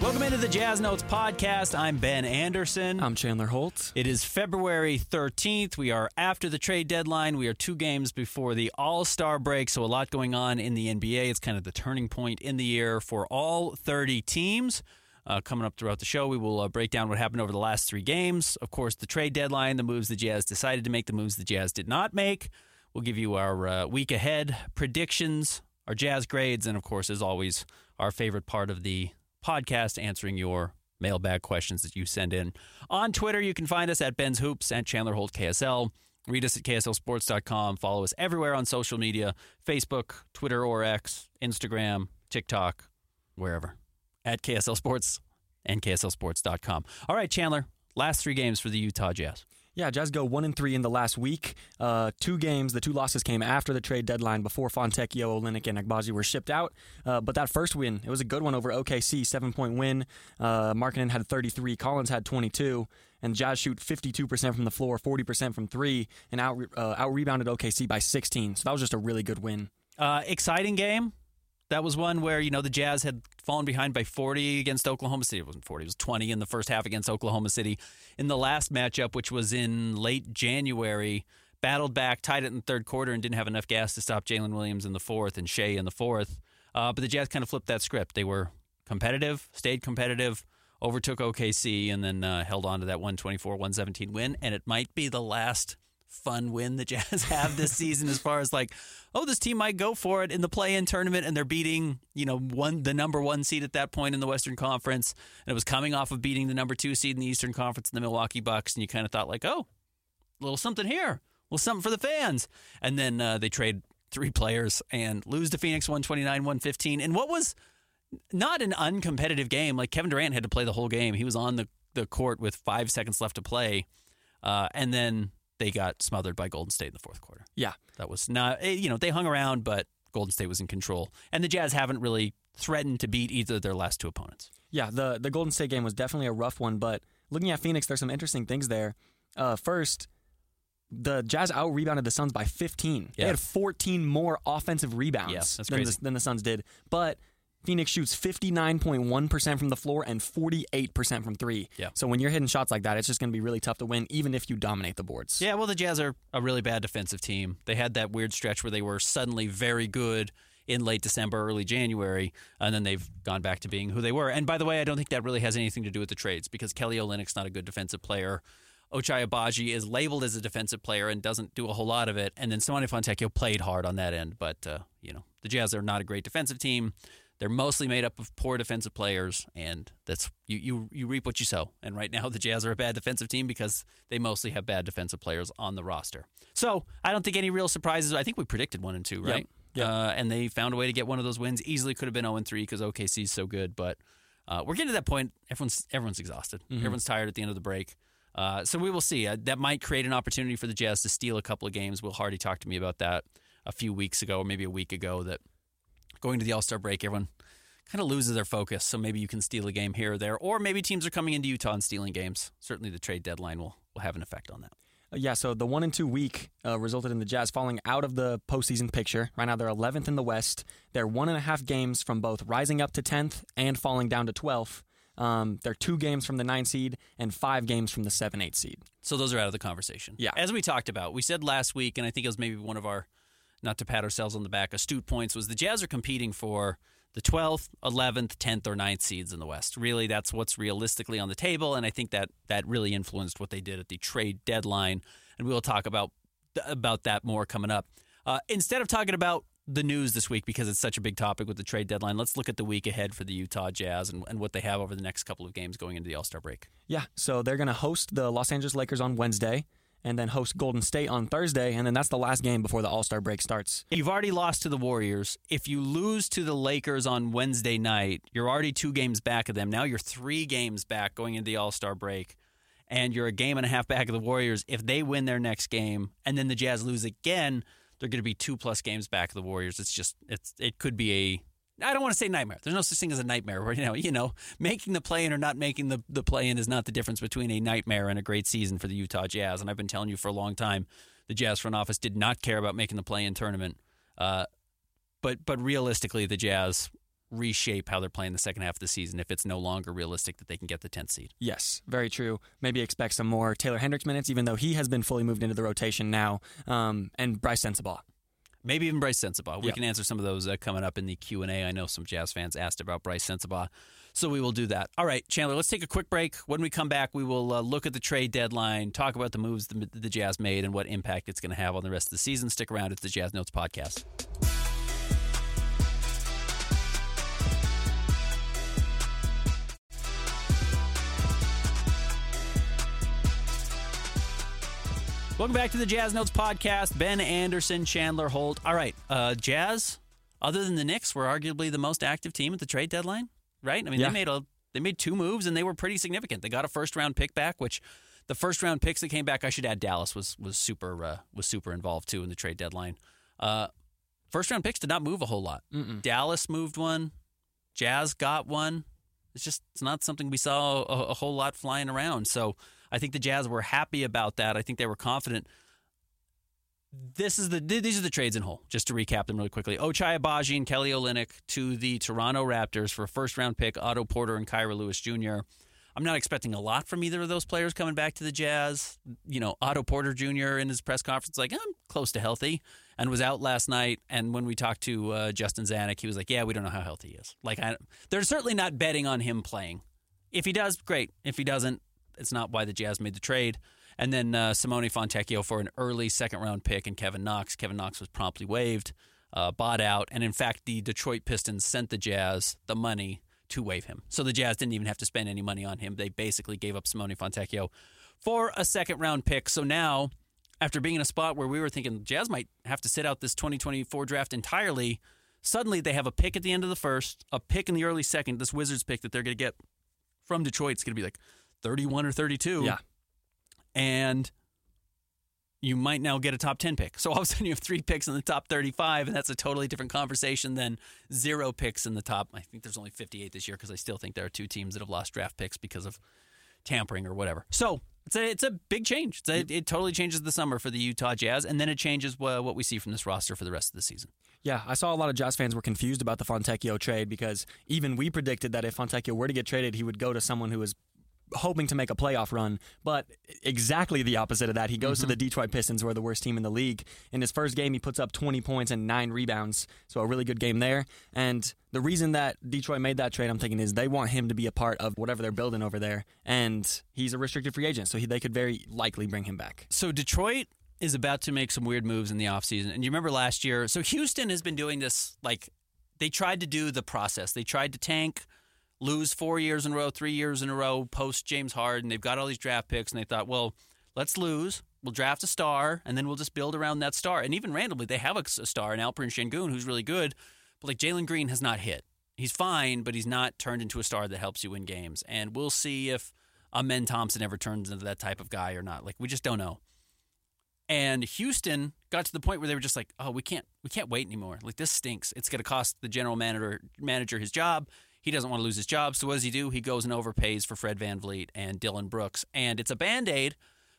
Welcome into the Jazz Notes podcast. I'm Ben Anderson. I'm Chandler Holt. It is February 13th. We are after the trade deadline. We are two games before the All Star break, so a lot going on in the NBA. It's kind of the turning point in the year for all 30 teams. Uh, coming up throughout the show, we will uh, break down what happened over the last three games. Of course, the trade deadline, the moves the Jazz decided to make, the moves the Jazz did not make. We'll give you our uh, week ahead predictions, our Jazz grades, and of course, as always, our favorite part of the podcast answering your mailbag questions that you send in. On Twitter, you can find us at Ben's Hoops and Chandler Holt KSL. Read us at KSLSports.com. Follow us everywhere on social media Facebook, Twitter or X, Instagram, TikTok, wherever. At KSL Sports and KSLSports.com. All right, Chandler, last three games for the Utah Jazz. Yeah, Jazz go one and three in the last week. Uh, two games, the two losses came after the trade deadline, before Fontecchio, Olynyk, and Agbaji were shipped out. Uh, but that first win, it was a good one over OKC, seven point win. Uh, Markkanen had 33, Collins had 22, and Jazz shoot 52% from the floor, 40% from three, and out uh, out rebounded OKC by 16. So that was just a really good win. Uh, exciting game. That was one where, you know, the Jazz had fallen behind by 40 against Oklahoma City. It wasn't 40, it was 20 in the first half against Oklahoma City. In the last matchup, which was in late January, battled back, tied it in the third quarter, and didn't have enough gas to stop Jalen Williams in the fourth and Shai in the fourth. Uh, but the Jazz kind of flipped that script. They were competitive, stayed competitive, overtook OKC, and then uh, held on to that 124 117 win. And it might be the last fun win the Jazz have this season as far as like, oh, this team might go for it in the play-in tournament and they're beating, you know, one the number one seed at that point in the Western Conference. And it was coming off of beating the number two seed in the Eastern Conference in the Milwaukee Bucks. And you kind of thought like, oh, a little something here. A little something for the fans. And then uh, they trade three players and lose to Phoenix 129, 115. And what was not an uncompetitive game. Like Kevin Durant had to play the whole game. He was on the, the court with five seconds left to play. Uh, and then they got smothered by Golden State in the fourth quarter. Yeah. That was not, eh, you know, they hung around, but Golden State was in control. And the Jazz haven't really threatened to beat either of their last two opponents. Yeah, the, the Golden State game was definitely a rough one, but looking at Phoenix, there's some interesting things there. Uh, first, the Jazz out rebounded the Suns by 15. Yeah. They had 14 more offensive rebounds Yeah, than, the, than the Suns did. But Phoenix shoots 59.1% from the floor and 48% from three. Yeah. So when you're hitting shots like that, it's just going to be really tough to win, even if you dominate the boards. Yeah, well, the Jazz are a really bad defensive team. They had that weird stretch where they were suddenly very good in late December, early January, and then they've gone back to being who they were. And by the way, I don't think that really has anything to do with the trades because Kelly Olynyk's not a good defensive player. Ochai Agbaji is labeled as a defensive player and doesn't do a whole lot of it. And then Simone Fontecchio played hard on that end, but uh, you know the Jazz are not a great defensive team. They're mostly made up of poor defensive players, and that's you you you reap what you sow. And right now, the Jazz are a bad defensive team because they mostly have bad defensive players on the roster. So I don't think any real surprises. I think we predicted one and two, right? Yep. Uh, and they found a way to get one of those wins. Easily could have been zero and three because OKC is so good, but uh, we're getting to that point. Everyone's everyone's exhausted. Everyone's tired at the end of the break. Uh, so we will see. Uh, that might create an opportunity for the Jazz to steal a couple of games. Will Hardy talked to me about that a few weeks ago, or maybe a week ago. That going to the All Star break, everyone kind of loses their focus. So maybe you can steal a game here or there, or maybe teams are coming into Utah and stealing games. Certainly, the trade deadline will will have an effect on that. Uh, Yeah, so the one and two week uh, resulted in the Jazz falling out of the postseason picture. Right now, they're 11th in the West. They're one and a half games from both rising up to 10th and falling down to 12th. Um, they're two games from the nine seed and five games from the seven eight seed. So those are out of the conversation. Yeah. As we talked about, we said last week, and I think it was maybe one of our, not to pat ourselves on the back, astute points was the Jazz are competing for the 12th, 11th, 10th, or 9th seeds in the West. Really, that's what's realistically on the table, and I think that that really influenced what they did at the trade deadline, and we will talk about about that more coming up. Uh, instead of talking about the news this week because it's such a big topic with the trade deadline, let's look at the week ahead for the Utah Jazz and, and what they have over the next couple of games going into the All Star break. Yeah, so they're going to host the Los Angeles Lakers on Wednesday and then host Golden State on Thursday. And then that's the last game before the All Star break starts. You've already lost to the Warriors. If you lose to the Lakers on Wednesday night, you're already two games back of them. Now you're three games back going into the All Star break, and you're a game and a half back of the Warriors. If they win their next game and then the Jazz lose again, they're going to be two plus games back of the Warriors. It's just it's it could be a I don't want to say nightmare. There's no such thing as a nightmare. Where you know, you know, making the play in or not making the the play in is not the difference between a nightmare and a great season for the Utah Jazz. And I've been telling you for a long time, the Jazz front office did not care about making the play in tournament. Uh, but but realistically, the Jazz reshape how they're playing the second half of the season if it's no longer realistic that they can get the 10th seed. Yes, very true. Maybe expect some more Taylor Hendricks minutes, even though he has been fully moved into the rotation now, um, and Brice Sensabaugh. Maybe even Brice Sensabaugh. We Yep. can answer some of those uh, coming up in the Q and A. I know some Jazz fans asked about Brice Sensabaugh, so we will do that. All right, Chandler. Let's take a quick break. When we come back, we will uh, look at the trade deadline, talk about the moves the, the Jazz made, and what impact it's going to have on the rest of the season. Stick around. It's the Jazz Notes podcast. Welcome back to the Jazz Notes podcast. Ben Anderson, Chandler Holt. All right, uh, Jazz. Other than the Knicks, were arguably the most active team at the trade deadline, right? I mean, Yeah. they made a they made two moves and they were pretty significant. They got a first round pick back, which the first round picks that came back, I should add, Dallas was was super uh, was super involved too in the trade deadline. Uh, first round picks did not move a whole lot. Mm-mm. Dallas moved one, Jazz got one. It's just it's not something we saw a, a whole lot flying around. So I think the Jazz were happy about that. I think they were confident. This is the these are the trades in whole. Just to recap them really quickly: Ochai Agbaji and Kelly Olynyk to the Toronto Raptors for a first round pick, Otto Porter and Kira Lewis Jr. I'm not expecting a lot from either of those players coming back to the Jazz. You know, Otto Porter Jr. in his press conference like I'm close to healthy and was out last night. And when we talked to uh, Justin Zanik, he was like, "Yeah, we don't know how healthy he is. Like, I, they're certainly not betting on him playing. If he does, great. If he doesn't, it's not why the Jazz made the trade." And then uh, Simone Fontecchio for an early second round pick and Kevin Knox. Kevin Knox was promptly waived, uh, bought out, and in fact, the Detroit Pistons sent the Jazz the money to waive him. So the Jazz didn't even have to spend any money on him. They basically gave up Simone Fontecchio for a second round pick. So now, after being in a spot where we were thinking the Jazz might have to sit out this 2024 draft entirely, suddenly they have a pick at the end of the first, a pick in the early second. This Wizards pick that they're going to get from Detroit, it's going to be like 31 or 32 Yeah. and you might now get a top 10 pick. So all of a sudden you have three picks in the top 35, and that's a totally different conversation than zero picks in the top. I think there's only 58 this year because I still think there are two teams that have lost draft picks because of tampering or whatever. So it's a, it's a big change. It's a, it totally changes the summer for the Utah Jazz, and then it changes what, what we see from this roster for the rest of the season. Yeah, I saw a lot of Jazz fans were confused about the Fontecchio trade because even we predicted that if Fontecchio were to get traded, he would go to someone who was hoping to make a playoff run. But exactly the opposite of that. He goes to the mm-hmm. Detroit Pistons, who are the worst team in the league. In his first game, he puts up 20 points and nine rebounds, so a really good game there. And the reason that Detroit made that trade, I'm thinking, is they want him to be a part of whatever they're building over there. And he's a restricted free agent, so he, they could very likely bring him back. So Detroit is about to make some weird moves in the offseason. And you remember last year, so Houston has been doing this like they tried to do the process. They tried to tank, lose 4 years in a row, 3 years in a row post James Harden. They've got all these draft picks and they thought, "Well, let's lose. We'll draft a star and then we'll just build around that star." And even randomly, they have a, star in Alperen Şengün who's really good, but like Jalen Green has not hit. He's fine, but he's not turned into a star that helps you win games. And we'll see if Amen Thompson ever turns into that type of guy or not. Like we just don't know. And Houston got to the point where they were just like, "Oh, we can't, we can't wait anymore. Like this stinks. It's going to cost the general manager manager his job. He doesn't want to lose his job. So what does he do? He goes and overpays for Fred VanVleet and Dillon Brooks, and it's a band aid.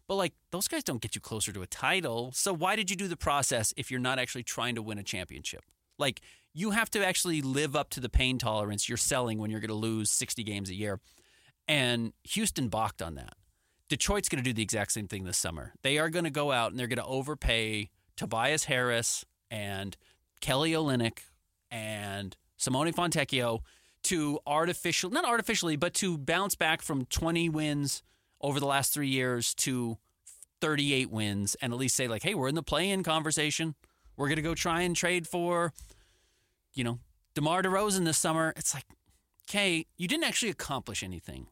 But like those guys don't get you closer to a title. So why did you do the process if you're not actually trying to win a championship? Like you have to actually live up to the pain tolerance you're selling when you're going to lose 60 games a year. And Houston balked on that. Detroit's going to do the exact same thing this summer. They are going to go out and they're going to overpay Tobias Harris and Kelly Olynyk and Simone Fontecchio to artificial, not artificially, but to bounce back from 20 wins over the last three years to 38 wins and at least say like, hey, we're in the play-in conversation. We're going to go try and trade for, you know, DeMar DeRozan this summer. It's like, okay, you didn't actually accomplish anything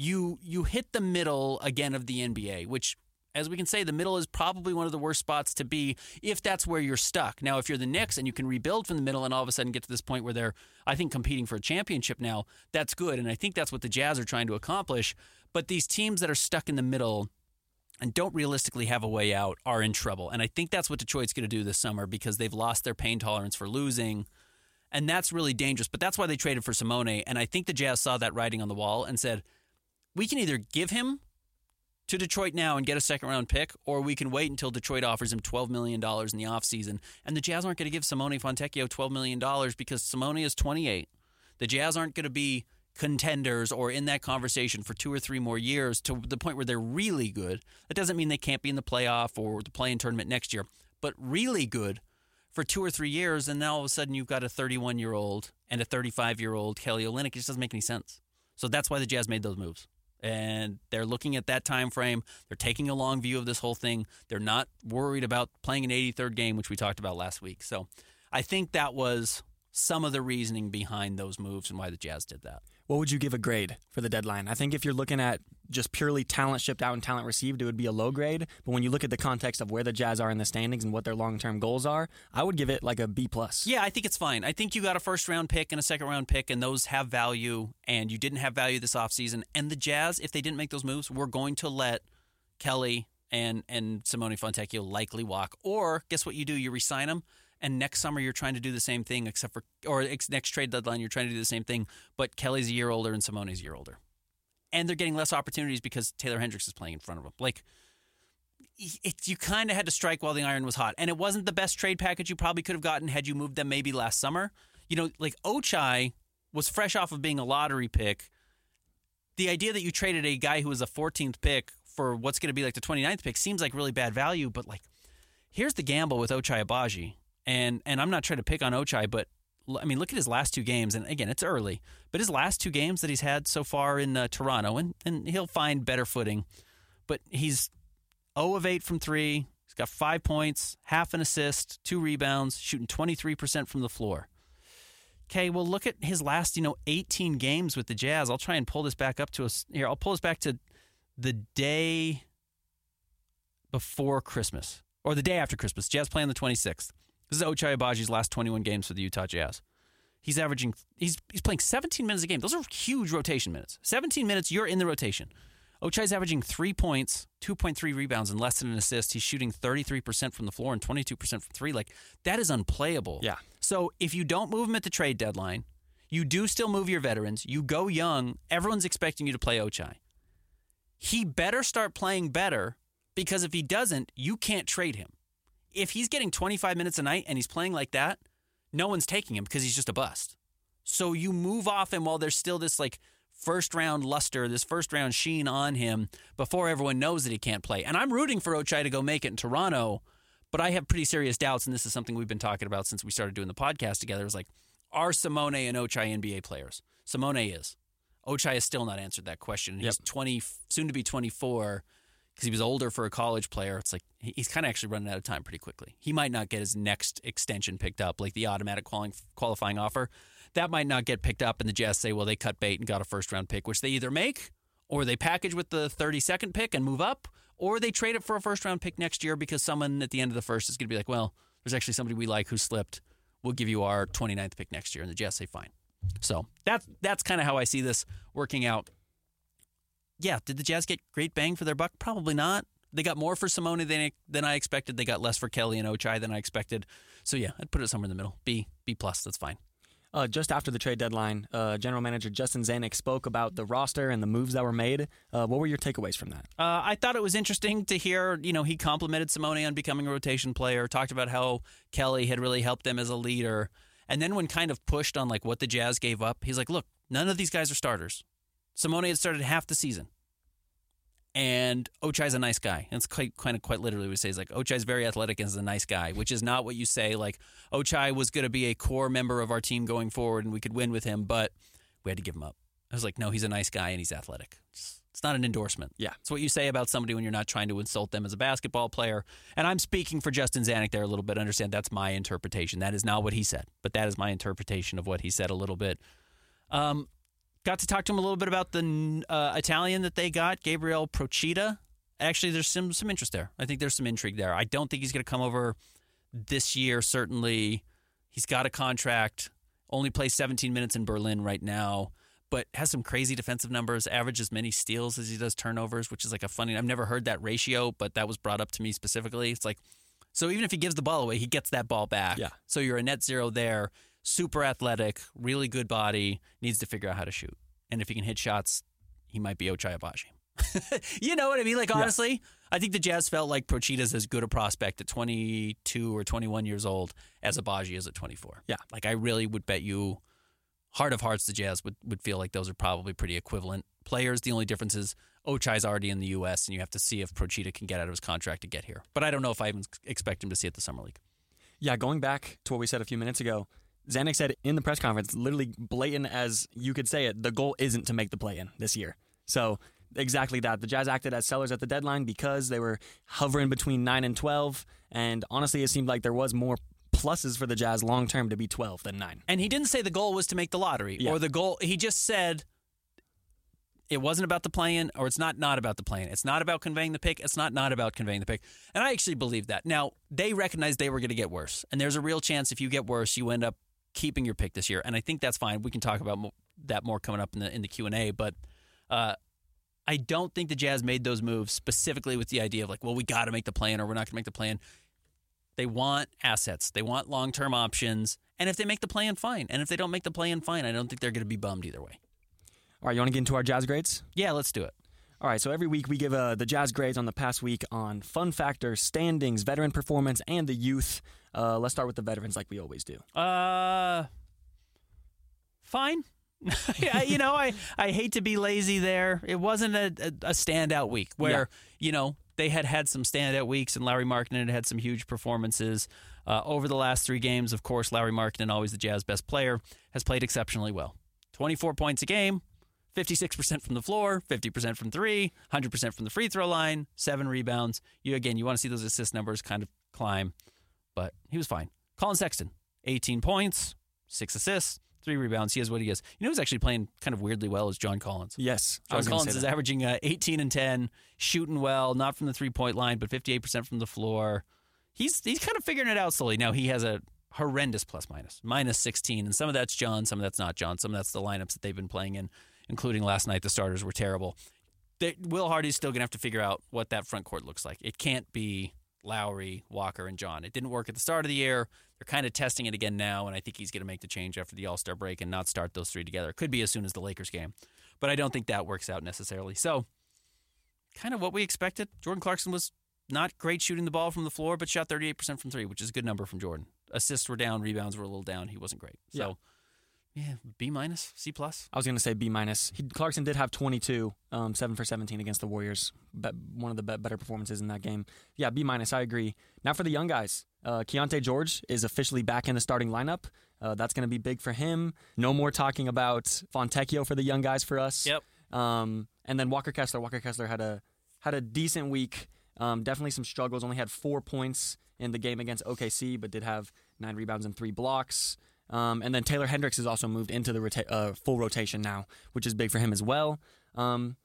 you you hit the middle again of the NBA, which as we can say, the middle is probably one of the worst spots to be if that's where you're stuck. Now, if you're the Knicks and you can rebuild from the middle and all of a sudden get to this point where they're, I think, competing for a championship now, that's good. And I think that's what the Jazz are trying to accomplish. But these teams that are stuck in the middle and don't realistically have a way out are in trouble. And I think that's what Detroit's going to do this summer because they've lost their pain tolerance for losing. And that's really dangerous. But that's why they traded for Simone. And I think the Jazz saw that writing on the wall and said, we can either give him to Detroit now and get a second round pick, or we can wait until Detroit offers him $12 million in the offseason. And the Jazz aren't going to give Simone Fontecchio $12 million because Simone is 28. The Jazz aren't going to be contenders or in that conversation for two or three more years to the point where they're really good. That doesn't mean they can't be in the playoff or the play-in tournament next year, but really good for two or three years, and now all of a sudden you've got a 31 year old and a 35 year old Kelly Olynyk. It just doesn't make any sense. So that's why the Jazz made those moves. And they're looking at that time frame. They're taking a long view of this whole thing. They're not worried about playing an 83rd game, which we talked about last week. So I think that was some of the reasoning behind those moves and why the Jazz did that. What would you give a grade for the deadline? I think if you're looking at just purely talent shipped out and talent received, it would be a low grade. But when you look at the context of where the Jazz are in the standings and what their long term goals are, I would give it like a B plus. Yeah, I think it's fine. I think you got a first round pick and a second round pick, and those have value. And you didn't have value this offseason. And the Jazz, if they didn't make those moves, we're going to let Kelly and and Simone Fontecchio likely walk. Or guess what you do? You resign them and next summer you're trying to do the same thing, except for or next trade deadline you're trying to do the same thing, but Kelly's a year older and Simone's a year older, and they're getting less opportunities because Taylor Hendricks is playing in front of them. Like it, you kind of had to strike while the iron was hot, and it wasn't the best trade package you probably could have gotten had you moved them maybe last summer. You know, like Ochai was fresh off of being a lottery pick. The idea that you traded a guy who was a 14th pick for what's going to be like the 29th pick seems like really bad value, but like here's the gamble with Ochai Agbaji. And and I'm not trying to pick on Ochai, but I mean, look at his last two games. And again, it's early, but his last two games that he's had so far in uh, Toronto, and, and he'll find better footing. But he's 0 of 8 from three. He's got five points, half an assist, two rebounds, shooting 23% from the floor. Okay, well, look at his last, you know, 18 games with the Jazz. I'll try and pull this back up to us here. I'll pull this back to the day before Christmas or the day after Christmas. Jazz playing the 26th. This is Ochai Agbaji's last 21 games for the Utah Jazz. He's averaging he's he's playing 17 minutes a game. Those are huge rotation minutes. 17 minutes, you're in the rotation. Ochai's averaging three points, 2.3 rebounds, and less than an assist. He's shooting 33% from the floor and 22% from three. Like, that is unplayable. Yeah. So if you don't move him at the trade deadline, you do still move your veterans, you go young, everyone's expecting you to play Ochai. He better start playing better because if he doesn't, you can't trade him if he's getting 25 minutes a night and he's playing like that, no one's taking him because he's just a bust. So you move off him while there's still this like first round luster, this first round sheen on him before everyone knows that he can't play. And I'm rooting for Ochai to go make it in Toronto, but I have pretty serious doubts. And this is something we've been talking about since we started doing the podcast together. Is like, are Simone and Ochai NBA players? Simone is. Ochai has still not answered that question. He's yep. 20, soon to be 24 because he was older for a college player. It's like he's kind of actually running out of time pretty quickly. He might not get his next extension picked up, like the automatic qualifying offer. That might not get picked up, and the Jazz say, well, they cut bait and got a first round pick, which they either make or they package with the 32nd pick and move up, or they trade it for a first round pick next year because someone at the end of the first is going to be like, well, there's actually somebody we like who slipped. We'll give you our 29th pick next year. And the Jazz say, fine. So that's, that's kind of how I see this working out yeah, did the Jazz get great bang for their buck? Probably not. They got more for Simone than than I expected. They got less for Kelly and Ochai than I expected. So yeah, I'd put it somewhere in the middle. B B plus. That's fine. Uh, just after the trade deadline, uh, General Manager Justin Zanik spoke about the roster and the moves that were made. Uh, what were your takeaways from that? Uh, I thought it was interesting to hear. You know, he complimented Simone on becoming a rotation player. Talked about how Kelly had really helped them as a leader. And then when kind of pushed on like what the Jazz gave up, he's like, "Look, none of these guys are starters. Simone had started half the season. And Ochai's a nice guy. And it's quite, kind of quite literally what he says like Ochai's very athletic and is a nice guy, which is not what you say. Like Ochai was going to be a core member of our team going forward, and we could win with him, but we had to give him up. I was like, no, he's a nice guy and he's athletic. It's, it's not an endorsement. Yeah, it's what you say about somebody when you're not trying to insult them as a basketball player. And I'm speaking for Justin Zanik there a little bit. Understand that's my interpretation. That is not what he said, but that is my interpretation of what he said a little bit. Um, Got to talk to him a little bit about the uh, Italian that they got, Gabriel Procida. Actually, there's some some interest there. I think there's some intrigue there. I don't think he's going to come over this year. Certainly, he's got a contract. Only plays 17 minutes in Berlin right now, but has some crazy defensive numbers. Average as many steals as he does turnovers, which is like a funny. I've never heard that ratio, but that was brought up to me specifically. It's like so even if he gives the ball away, he gets that ball back. Yeah. So you're a net zero there super athletic, really good body, needs to figure out how to shoot. And if he can hit shots, he might be Ochai Agbaji. you know what I mean? Like, honestly, yeah. I think the Jazz felt like Procida's as good a prospect at 22 or 21 years old as Agbaji is at 24. Yeah. Like, I really would bet you heart of hearts, the Jazz would, would feel like those are probably pretty equivalent players. The only difference is Ochai's already in the U.S., and you have to see if Procida can get out of his contract to get here. But I don't know if I even expect him to see it the Summer League. Yeah, going back to what we said a few minutes ago, Zanik said in the press conference, literally blatant as you could say it, the goal isn't to make the play in this year. So exactly that. The Jazz acted as sellers at the deadline because they were hovering between 9 and 12. And honestly, it seemed like there was more pluses for the Jazz long term to be 12 than 9. And he didn't say the goal was to make the lottery Yeah. or the goal. He just said it wasn't about the play-in or it's not not about the play-in. It's not about conveying the pick. It's not not about conveying the pick. And I actually believe that. Now, they recognized they were going to get worse. And there's a real chance if you get worse, you end up keeping your pick this year. And I think that's fine. We can talk about mo- that more coming up in the in the Q&A, but uh, I don't think the Jazz made those moves specifically with the idea of like, well, we got to make the plan or we're not going to make the plan. They want assets. They want long term options. And if they make the plan, fine. And if they don't make the plan, fine. I don't think they're going to be bummed either way. All right, you want to get into our Jazz grades? Yeah, let's do it. All right, so every week we give uh, the Jazz grades on the past week on fun factor, standings, veteran performance, and the youth. Uh, let's start with the veterans like we always do. Uh, fine. I- you know, I, I hate to be lazy there. It wasn't a, a, a standout week where, Yeah. you know, they had had some standout weeks and Lauri Markkanen had had some huge performances. Uh, over the last three games, of course, Lauri Markkanen, always the Jazz best player, has played exceptionally well. 24 points a game, 56% from the floor, 50% from three, 100% from the free throw line, seven rebounds. You Again, you want to see those assist numbers kind of climb, but he was fine. Collin Sexton, 18 points, six assists, three rebounds. He has what he is. You know who's actually playing kind of weirdly well is John Collins. Yes, John Collins is averaging uh, 18 and 10, shooting well, not from the three point line, but 58% from the floor. He's he's kind of figuring it out slowly. Now he has a horrendous plus minus, minus 16, and some of that's John, some of that's not John, some of that's the lineups that they've been playing in, including last night. The starters were terrible. They, Will Hardy's still gonna have to figure out what that front court looks like. It can't be Lauri, Walker, and John. It didn't work at the start of the year. They're kind of testing it again now, and I think he's going to make the change after the All Star break and not start those three together. It Could be as soon as the Lakers game, but I don't think that works out necessarily. So, kind of what we expected. Jordan Clarkson was not great shooting the ball from the floor, but shot 38% from three, which is a good number from Jordan. Assists were down, rebounds were a little down. He wasn't great. So, yeah, B minus, C plus. I was going to say B minus. He- Clarkson did have 22, um, seven for 17 against the Warriors. One of the be- better performances in that game. Yeah, B minus. I agree. Now for the young guys, uh, Keyonte George is officially back in the starting lineup. Uh, that's going to be big for him. No more talking about Fontecchio for the young guys for us. Yep. Um, and then Walker Kessler. Walker Kessler had a had a decent week. Um, definitely some struggles. Only had four points in the game against OKC, but did have nine rebounds and three blocks. Um, and then Taylor Hendricks has also moved into the rota- uh, full rotation now, which is big for him as well. Um,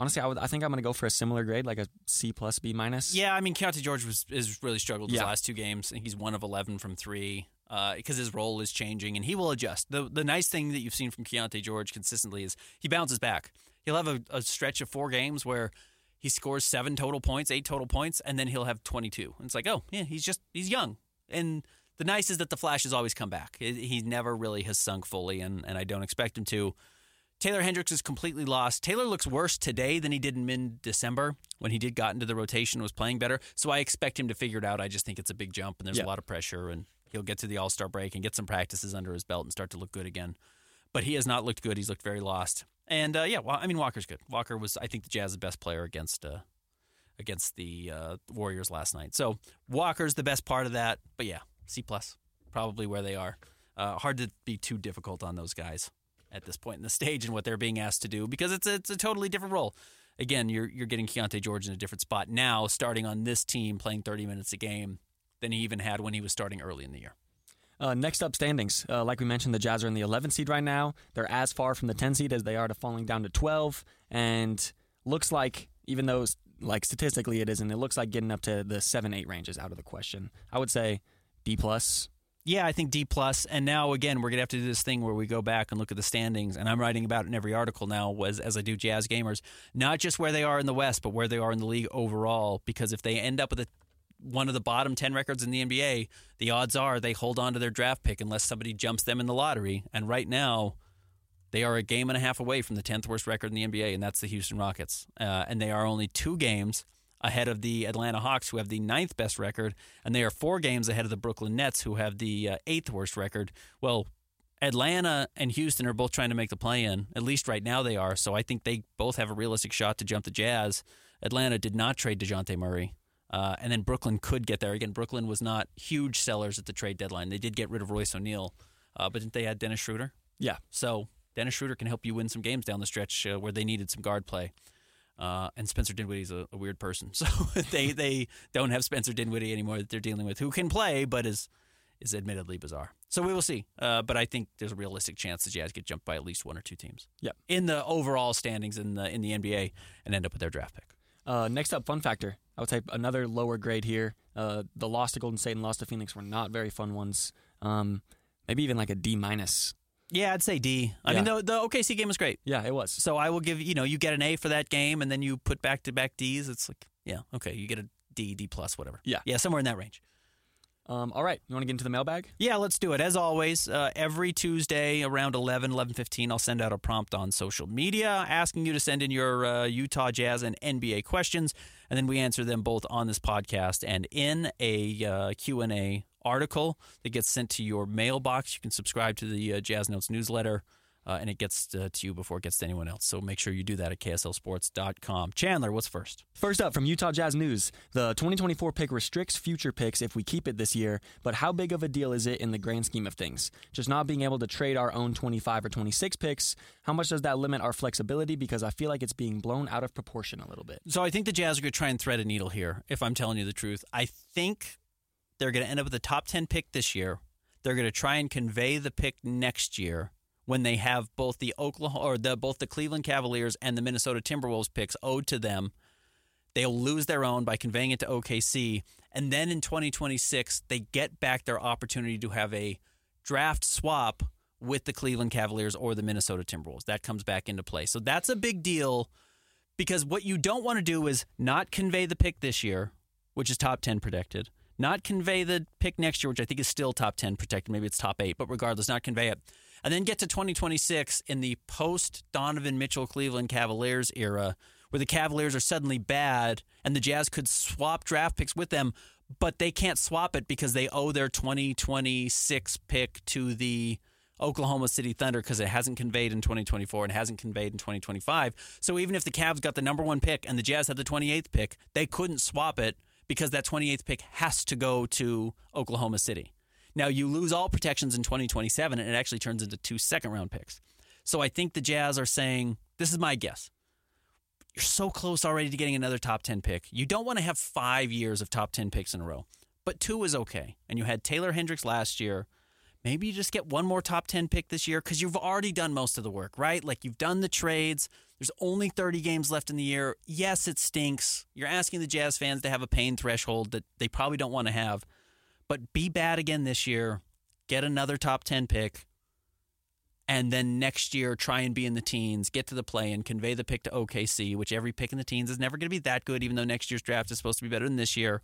honestly, I, would, I think I'm going to go for a similar grade, like a C plus B minus. Yeah, I mean, Keyonte George was is really struggled his Yeah. last two games. I think he's one of eleven from three because his role is changing and he will adjust. the The nice thing that you've seen from Keyonte George consistently is he bounces back. He'll have a, a stretch of four games where he scores seven total points, eight total points, and then he'll have twenty two. And it's like, oh yeah, he's just he's young. And the nice is that the flashes always come back. He never really has sunk fully, and and I don't expect him to. Taylor Hendricks is completely lost. Taylor looks worse today than he did in mid December when he did got into the rotation and was playing better. So I expect him to figure it out. I just think it's a big jump and there's Yeah. a lot of pressure and he'll get to the All Star break and get some practices under his belt and start to look good again. But he has not looked good. He's looked very lost. And uh, yeah, well, I mean Walker's good. Walker was I think the Jazz's best player against uh, against the uh, Warriors last night. So Walker's the best part of that. But yeah, C plus probably where they are. Uh, hard to be too difficult on those guys at this point in the stage and what they're being asked to do because it's a, it's a totally different role. Again, you're you're getting Keyonte George in a different spot now, starting on this team, playing 30 minutes a game than he even had when he was starting early in the year. Uh, next up, standings. Uh, like we mentioned, the Jazz are in the 11th seed right now. They're as far from the 10 seed as they are to falling down to 12. And looks like, even though like statistically it isn't, it looks like getting up to the seven eight range is out of the question. I would say D plus. Yeah, I think D plus. And now again, we're gonna have to do this thing where we go back and look at the standings. And I'm writing about it in every article now, was as I do Jazz gamers, not just where they are in the West, but where they are in the league overall. Because if they end up with a one of the bottom 10 records in the NBA, the odds are they hold on to their draft pick unless somebody jumps them in the lottery. And right now, they are a game and a half away from the 10th worst record in the NBA, and that's the Houston Rockets. Uh, and they are only two games ahead of the Atlanta Hawks, who have the ninth best record, and they are four games ahead of the Brooklyn Nets, who have the uh, eighth worst record. Well, Atlanta and Houston are both trying to make the play in. At least right now they are. So I think they both have a realistic shot to jump the Jazz. Atlanta did not trade DeJounte Murray. Uh, and then Brooklyn could get there. Again, Brooklyn was not huge sellers at the trade deadline. They did get rid of Royce O'Neale, uh, but didn't they add Dennis Schroeder? Yeah. So Dennis Schroeder can help you win some games down the stretch uh, where they needed some guard play. Uh, and Spencer Dinwiddie's a, a weird person, so they they don't have Spencer Dinwiddie anymore that they're dealing with, who can play but is is admittedly bizarre. So we will see. Uh, but I think there's a realistic chance the Jazz get jumped by at least one or two teams. Yep. In the overall standings in the in the NBA and end up with their draft pick. Uh, next up, fun factor. I would say another lower grade here. Uh, the loss to Golden State and loss to Phoenix were not very fun ones. Um, maybe even like a D minus. Yeah, I'd say D. I Yeah. mean, the, the OKC game was great. Yeah, it was. So I will give you know you get an A for that game, and then you put back to back D's. It's like yeah, okay, you get a D, D plus, whatever. Yeah. yeah, somewhere in that range. Um, all right, you want to get into the mailbag? Yeah, let's do it. As always, uh, every Tuesday around 11, 11.15, I'll send out a prompt on social media asking you to send in your uh, Utah Jazz and NBA questions, and then we answer them both on this podcast and in a uh, Q&A article that gets sent to your mailbox. You can subscribe to the uh, Jazz Notes newsletter, uh, and it gets uh, to you before it gets to anyone else. So make sure you do that at KSLSports.com. Chandler, what's first? First up from Utah Jazz News, the 2024 pick restricts future picks if we keep it this year, but how big of a deal is it in the grand scheme of things? Just not being able to trade our own 25 or 26 picks, how much does that limit our flexibility? Because I feel like it's being blown out of proportion a little bit. So I think the Jazz are going to try and thread a needle here, if I'm telling you the truth. I think they're going to end up with a top 10 pick this year. They're going to try and convey the pick next year when they have both the Oklahoma or the both the Cleveland Cavaliers and the Minnesota Timberwolves picks owed to them. They'll lose their own by conveying it to OKC, and then in 2026 they get back their opportunity to have a draft swap with the Cleveland Cavaliers or the Minnesota Timberwolves. That comes back into play. So that's a big deal because what you don't want to do is not convey the pick this year, which is top 10 protected, not convey the pick next year, which I think is still top 10 protected. Maybe it's top eight, but regardless, not convey it. And then get to 2026 in the post Donovan Mitchell Cleveland Cavaliers era, where the Cavaliers are suddenly bad and the Jazz could swap draft picks with them, but they can't swap it because they owe their 2026 pick to the Oklahoma City Thunder because it hasn't conveyed in 2024 and hasn't conveyed in 2025. So even if the Cavs got the number one pick and the Jazz had the 28th pick, they couldn't swap it because that 28th pick has to go to Oklahoma City. Now you lose all protections in 2027 and it actually turns into two second round picks. So I think the Jazz are saying, this is my guess. You're so close already to getting another top 10 pick. You don't want to have five years of top 10 picks in a row, but two is okay. And you had Taylor Hendricks last year. Maybe you just get one more top 10 pick this year because you've already done most of the work, right? Like you've done the trades. There's only 30 games left in the year. Yes, it stinks. You're asking the Jazz fans to have a pain threshold that they probably don't want to have. But be bad again this year, get another top 10 pick, and then next year try and be in the teens, get to the play and convey the pick to OKC, which every pick in the teens is never going to be that good, even though next year's draft is supposed to be better than this year.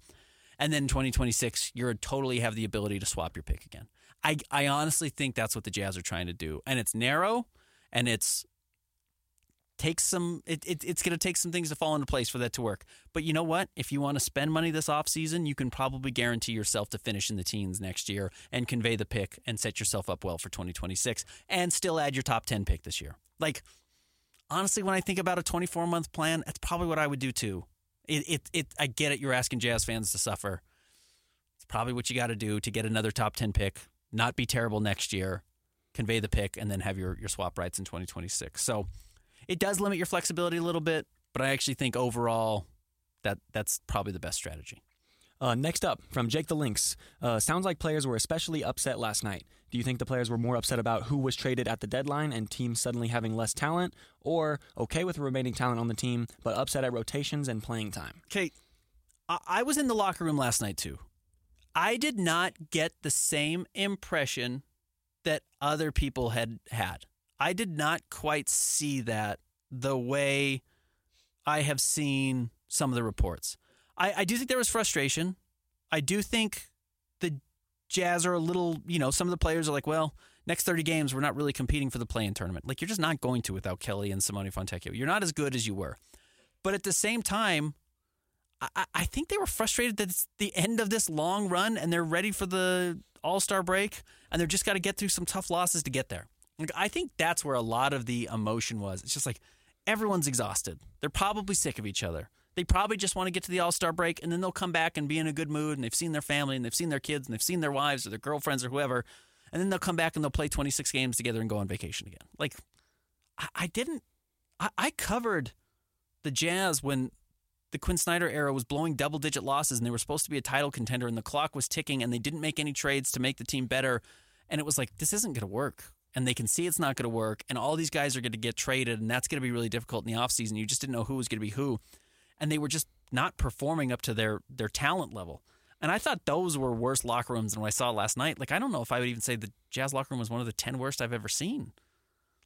And then 2026, you're totally have the ability to swap your pick again. I, I honestly think that's what the Jazz are trying to do. And it's narrow and it's takes some it, it it's going to take some things to fall into place for that to work. But you know what? If you want to spend money this offseason, you can probably guarantee yourself to finish in the teens next year and convey the pick and set yourself up well for 2026 and still add your top 10 pick this year. Like honestly when I think about a 24 month plan, that's probably what I would do too. It it, it I get it you're asking Jazz fans to suffer. It's probably what you got to do to get another top 10 pick, not be terrible next year, convey the pick and then have your your swap rights in 2026. So it does limit your flexibility a little bit, but I actually think overall that that's probably the best strategy. Uh, next up, from Jake the Lynx. Uh, sounds like players were especially upset last night. Do you think the players were more upset about who was traded at the deadline and teams suddenly having less talent, or okay with the remaining talent on the team, but upset at rotations and playing time? Kate, I, I was in the locker room last night too. I did not get the same impression that other people had had. I did not quite see that the way I have seen some of the reports. I, I do think there was frustration. I do think the Jazz are a little, you know, some of the players are like, well, next 30 games, we're not really competing for the play in tournament. Like, you're just not going to without Kelly and Simone Fontecchio. You're not as good as you were. But at the same time, I, I think they were frustrated that it's the end of this long run and they're ready for the All Star break and they're just got to get through some tough losses to get there. Like, I think that's where a lot of the emotion was. It's just like everyone's exhausted. They're probably sick of each other. They probably just want to get to the All Star break and then they'll come back and be in a good mood and they've seen their family and they've seen their kids and they've seen their wives or their girlfriends or whoever. And then they'll come back and they'll play 26 games together and go on vacation again. Like, I, I didn't, I, I covered the Jazz when the Quin Snyder era was blowing double digit losses and they were supposed to be a title contender and the clock was ticking and they didn't make any trades to make the team better. And it was like, this isn't going to work. And they can see it's not going to work. And all these guys are going to get traded and that's going to be really difficult in the offseason. You just didn't know who was going to be who. And they were just not performing up to their, their talent level. And I thought those were worse locker rooms than what I saw last night. Like, I don't know if I would even say the Jazz locker room was one of the 10 worst I've ever seen.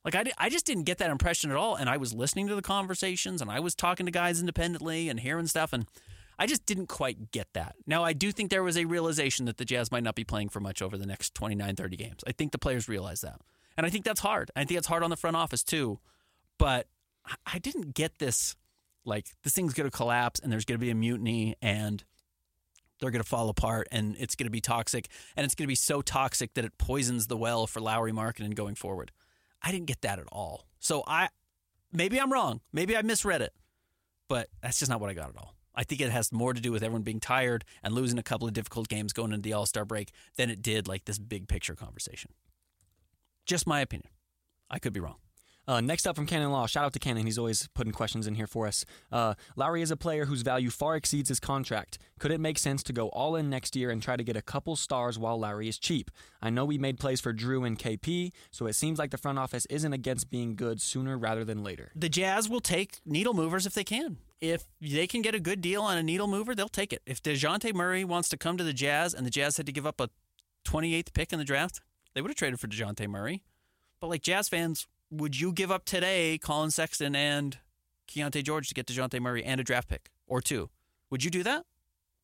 Like I, I just didn't get that impression at all. And I was listening to the conversations and I was talking to guys independently and hearing stuff. And I just didn't quite get that. Now, I do think there was a realization that the Jazz might not be playing for much over the next 29, 30 games. I think the players realize that. And I think that's hard. I think it's hard on the front office too. But I didn't get this like this thing's going to collapse and there's going to be a mutiny and they're going to fall apart and it's going to be toxic and it's going to be so toxic that it poisons the well for Lauri and going forward. I didn't get that at all. So I maybe I'm wrong. Maybe I misread it. But that's just not what I got at all. I think it has more to do with everyone being tired and losing a couple of difficult games going into the All Star break than it did like this big picture conversation. Just my opinion. I could be wrong. Uh, next up from Cannon Law, shout out to Cannon. He's always putting questions in here for us. Uh, Lauri is a player whose value far exceeds his contract. Could it make sense to go all in next year and try to get a couple stars while Lauri is cheap? I know we made plays for Jrue and KP, so it seems like the front office isn't against being good sooner rather than later. The Jazz will take needle movers if they can. If they can get a good deal on a needle mover, they'll take it. If DeJounte Murray wants to come to the Jazz and the Jazz had to give up a 28th pick in the draft, they would have traded for DeJounte Murray. But like Jazz fans, would you give up today Collin Sexton and Keyonte George to get DeJounte Murray and a draft pick or two? Would you do that?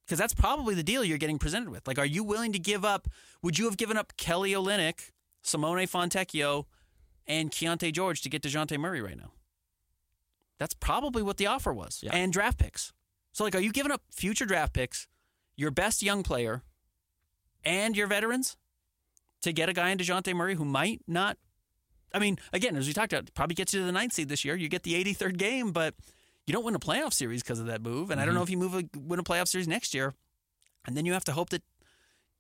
Because that's probably the deal you're getting presented with. Like, are you willing to give up? Would you have given up Kelly Olynyk, Simone Fontecchio, and Keyonte George to get DeJounte Murray right now? That's probably what the offer was. Yeah. And draft picks. So, like, are you giving up future draft picks, your best young player, and your veterans to get a guy in DeJounte Murray who might not I mean, again, as we talked about, probably gets you to the ninth seed this year. You get the 83rd game, but you don't win a playoff series because of that move. And mm-hmm. I don't know if you move a, win a playoff series next year. And then you have to hope that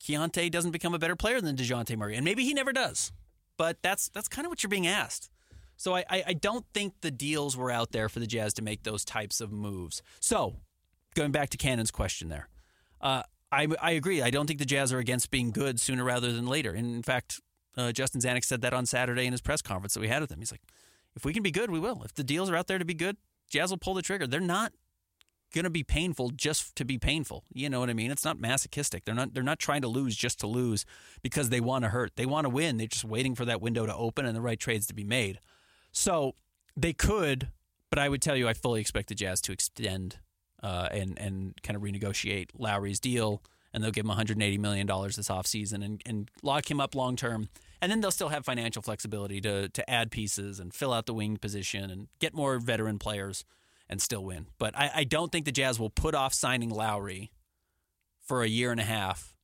Keyonte doesn't become a better player than DeJounte Murray. And maybe he never does. But that's that's kind of what you're being asked. So I, I, I don't think the deals were out there for the Jazz to make those types of moves. So going back to Cannon's question there, uh, I, I agree. I don't think the Jazz are against being good sooner rather than later. And in fact, uh, Justin Zanik said that on Saturday in his press conference that we had with him. He's like, if we can be good, we will. If the deals are out there to be good, Jazz will pull the trigger. They're not going to be painful just to be painful. You know what I mean? It's not masochistic. They're not they're not trying to lose just to lose because they want to hurt. They want to win. They're just waiting for that window to open and the right trades to be made. So they could, but I would tell you I fully expect the Jazz to extend uh, and and kind of renegotiate Lauri's deal and they'll give him 180 million dollars this offseason and and lock him up long term. And then they'll still have financial flexibility to to add pieces and fill out the wing position and get more veteran players and still win. But I, I don't think the Jazz will put off signing Lauri for a year and a half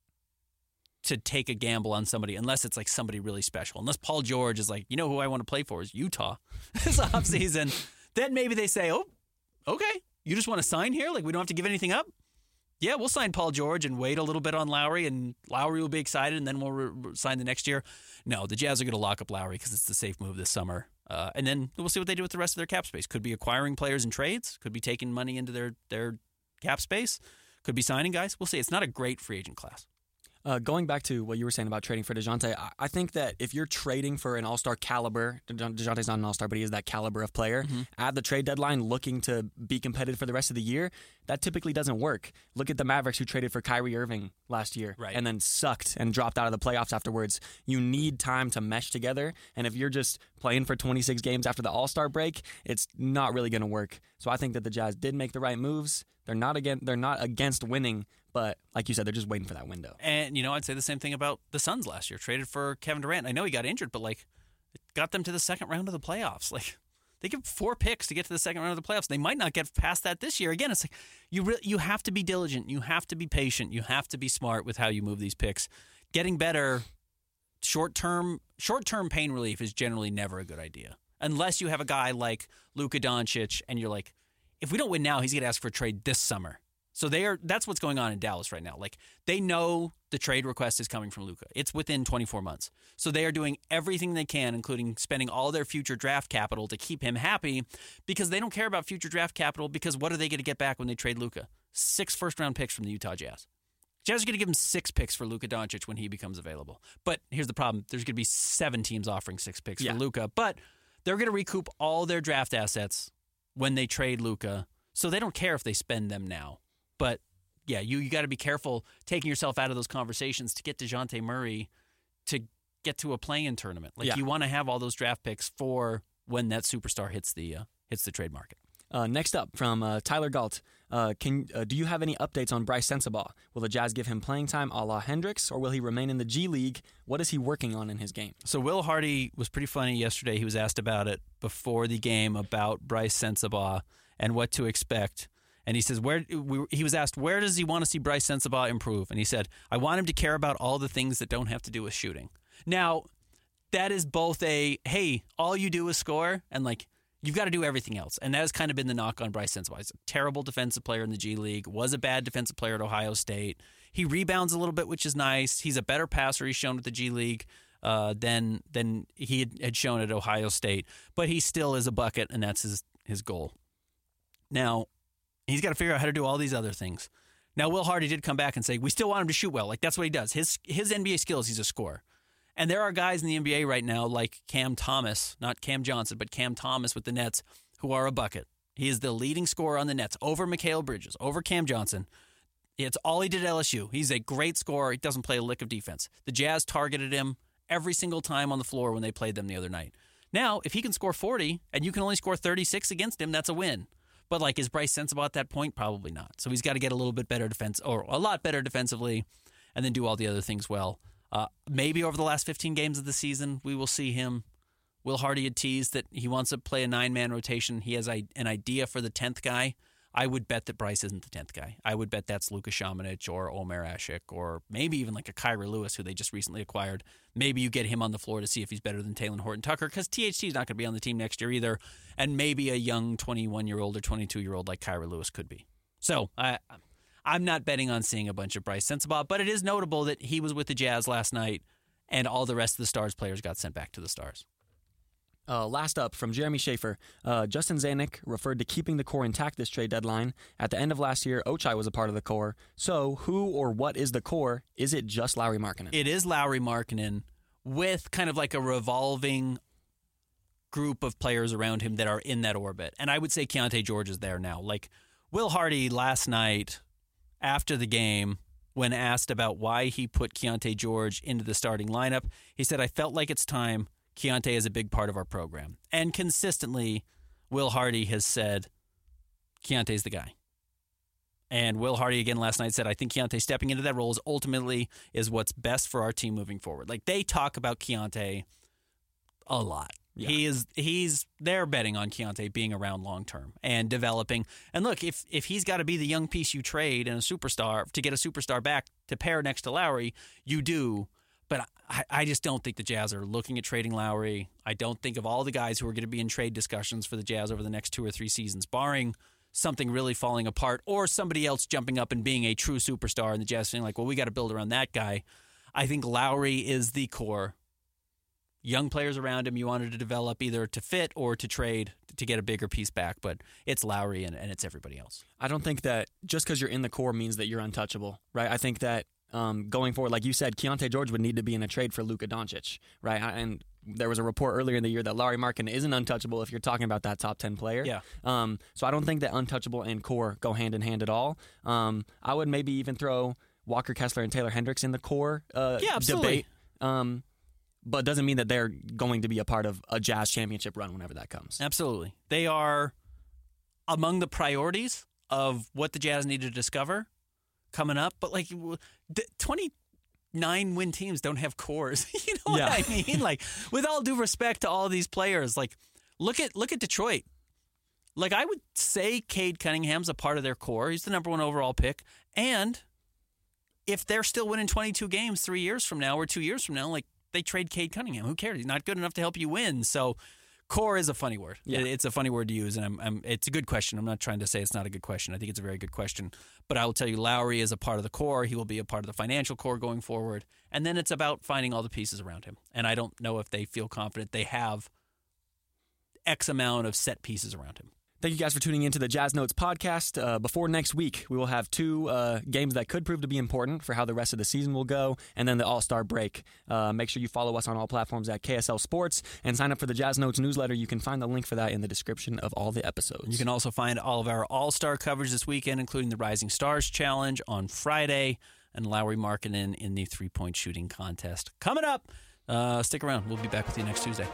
to take a gamble on somebody unless it's like somebody really special. Unless Paul George is like, you know who I want to play for is Utah this offseason. then maybe they say, oh, okay, you just want to sign here? Like we don't have to give anything up? Yeah, we'll sign Paul George and wait a little bit on Lauri, and Lauri will be excited, and then we'll re- sign the next year. No, the Jazz are going to lock up Lauri because it's the safe move this summer, uh, and then we'll see what they do with the rest of their cap space. Could be acquiring players in trades, could be taking money into their their cap space, could be signing guys. We'll see. It's not a great free agent class. Uh, going back to what you were saying about trading for DeJounte, I, I think that if you're trading for an all star caliber, DeJounte's not an all star, but he is that caliber of player, mm-hmm. at the trade deadline looking to be competitive for the rest of the year, that typically doesn't work. Look at the Mavericks who traded for Kyrie Irving last year right. and then sucked and dropped out of the playoffs afterwards. You need time to mesh together. And if you're just playing for 26 games after the all star break, it's not really going to work. So I think that the Jazz did make the right moves. They're not again. They're not against winning, but like you said, they're just waiting for that window. And you know, I'd say the same thing about the Suns last year. Traded for Kevin Durant. I know he got injured, but like, it got them to the second round of the playoffs. Like, They give four picks to get to the second round of the playoffs. They might not get past that this year. Again, it's like you re- you have to be diligent. You have to be patient. You have to be smart with how you move these picks. Getting better short term short term pain relief is generally never a good idea unless you have a guy like Luka Doncic and you're like, if we don't win now, he's going to ask for a trade this summer. So they are. That's what's going on in Dallas right now. Like they know the trade request is coming from Luka. It's within 24 months. So they are doing everything they can, including spending all their future draft capital to keep him happy, because they don't care about future draft capital. Because what are they going to get back when they trade Luka? Six first round picks from the Utah Jazz. Jazz are going to give him six picks for Luka Doncic when he becomes available. But here's the problem: there's going to be seven teams offering six picks Yeah. for Luka, but they're going to recoup all their draft assets when they trade Luka. So they don't care if they spend them now. But yeah, you, you got to be careful taking yourself out of those conversations to get Dejounte Murray to get to a play-in tournament. Like Yeah. you want to have all those draft picks for when that superstar hits the uh, hits the trade market. Uh, next up from uh, Tyler Galt, uh, can uh, do you have any updates on Brice Sensabaugh? Will the Jazz give him playing time a la Hendricks, or will he remain in the G League? What is he working on in his game? So Will Hardy was pretty funny yesterday. He was asked about it before the game about Brice Sensabaugh and what to expect. And he says, "Where?" We, he was asked, "Where does he want to see Brice Sensabaugh improve?" And he said, "I want him to care about all the things that don't have to do with shooting." Now, that is both a hey, all you do is score, and like you've got to do everything else. And that has kind of been the knock on Brice Sensabaugh. He's a terrible defensive player in the G League. Was a bad defensive player at Ohio State. He rebounds a little bit, which is nice. He's a better passer. He's shown at the G League uh, than than he had, had shown at Ohio State. But he still is a bucket, and that's his his goal. Now he's got to figure out how to do all these other things. Now Will Hardy did come back and say we still want him to shoot well. Like that's what he does. His his NBA skills, he's a scorer. And there are guys in the NBA right now like Cam Thomas, not Cam Johnson, but Cam Thomas with the Nets, who are a bucket. He is the leading scorer on the Nets over Mikal Bridges, over Cam Johnson. It's all he did at LSU. He's a great scorer. He doesn't play a lick of defense. The Jazz targeted him every single time on the floor when they played them the other night. Now, if he can score 40 and you can only score 36 against him, that's a win. But like, is Brice Sensabaugh at that point? Probably not. So he's got to get a little bit better defense, or a lot better defensively, and then do all the other things well. Uh, maybe over the last 15 games of the season, we will see him. Will Hardy had teased that he wants to play a nine man rotation. He has a, an idea for the 10th guy. I would bet that Bryce isn't the 10th guy. I would bet that's Luka Samanic or Omer Ashik or maybe even like a Kira Lewis, who they just recently acquired. Maybe you get him on the floor to see if he's better than Talen Horton Tucker because THT is not going to be on the team next year either. And maybe a young 21 year old or 22 year old like Kira Lewis could be. So I, I'm not betting on seeing a bunch of Brice Sensabaugh, but it is notable that he was with the Jazz last night and all the rest of the Stars players got sent back to the Stars. Uh, last up from Jeremy Schaefer, uh, Justin Zanik referred to keeping the core intact this trade deadline. At the end of last year, Ochai was a part of the core. So, who or what is the core? Is it just Lauri Markkanen? It is Lauri Markkanen with kind of like a revolving group of players around him that are in that orbit. And I would say Keyonte George is there now. Like Will Hardy last night after the game, when asked about why he put Keyonte George into the starting lineup, he said, I felt like it's time. Keyonte is a big part of our program. And consistently, Will Hardy has said, Keyonte's the guy. And Will Hardy again last night said, I think Keyonte stepping into that role is ultimately is what's best for our team moving forward. Like they talk about Keyonte a lot. Yeah. He is he's they're betting on Keyonte being around long term and developing. And look, if if he's got to be the young piece you trade and a superstar to get a superstar back to pair next to Lauri, you do. But I, I just don't think the Jazz are looking at trading Lauri. I don't think of all the guys who are going to be in trade discussions for the Jazz over the next two or three seasons, barring something really falling apart or somebody else jumping up and being a true superstar and the Jazz saying like, well, we got to build around that guy. I think Lauri is the core. Young players around him you wanted to develop either to fit or to trade to get a bigger piece back, but it's Lauri and, and it's everybody else. I don't think that just because you're in the core means that you're untouchable, right? I think that um, going forward, like you said, Keyonte George would need to be in a trade for Luka Doncic, right? And there was a report earlier in the year that Lauri Markkanen isn't untouchable if you're talking about that top 10 player. Yeah. Um, so I don't think that untouchable and core go hand in hand at all. Um, I would maybe even throw Walker Kessler and Taylor Hendricks in the core uh, Yeah, absolutely. debate. Um, but doesn't mean that they're going to be a part of a Jazz championship run whenever that comes. Absolutely. They are among the priorities of what the Jazz need to discover coming up. But like w- the 29 win teams don't have cores. you know Yeah. what I mean? Like, with all due respect to all these players, like Look at look at Detroit. Like I would say Cade Cunningham's a part of their core. He's the number one overall pick. And if they're still winning 22 games three years from now or two years from now, like they trade Cade Cunningham. Who cares? He's not good enough to help you win. So core is a funny word. Yeah. It's a funny word to use, and I'm, I'm, it's a good question. I'm not trying to say it's not a good question. I think it's a very good question. But I will tell you, Lauri is a part of the core. He will be a part of the financial core going forward. And then it's about finding all the pieces around him. And I don't know if they feel confident they have X amount of set pieces around him. Thank you guys for tuning into the Jazz Notes podcast. Uh, before next week, we will have two uh, games that could prove to be important for how the rest of the season will go, and then the All Star break. Uh, make sure you follow us on all platforms at KSL Sports and sign up for the Jazz Notes newsletter. You can find the link for that in the description of all the episodes. You can also find all of our All Star coverage this weekend, including the Rising Stars Challenge on Friday and Lauri Markkanen in the three point shooting contest. Coming up, uh, stick around. We'll be back with you next Tuesday.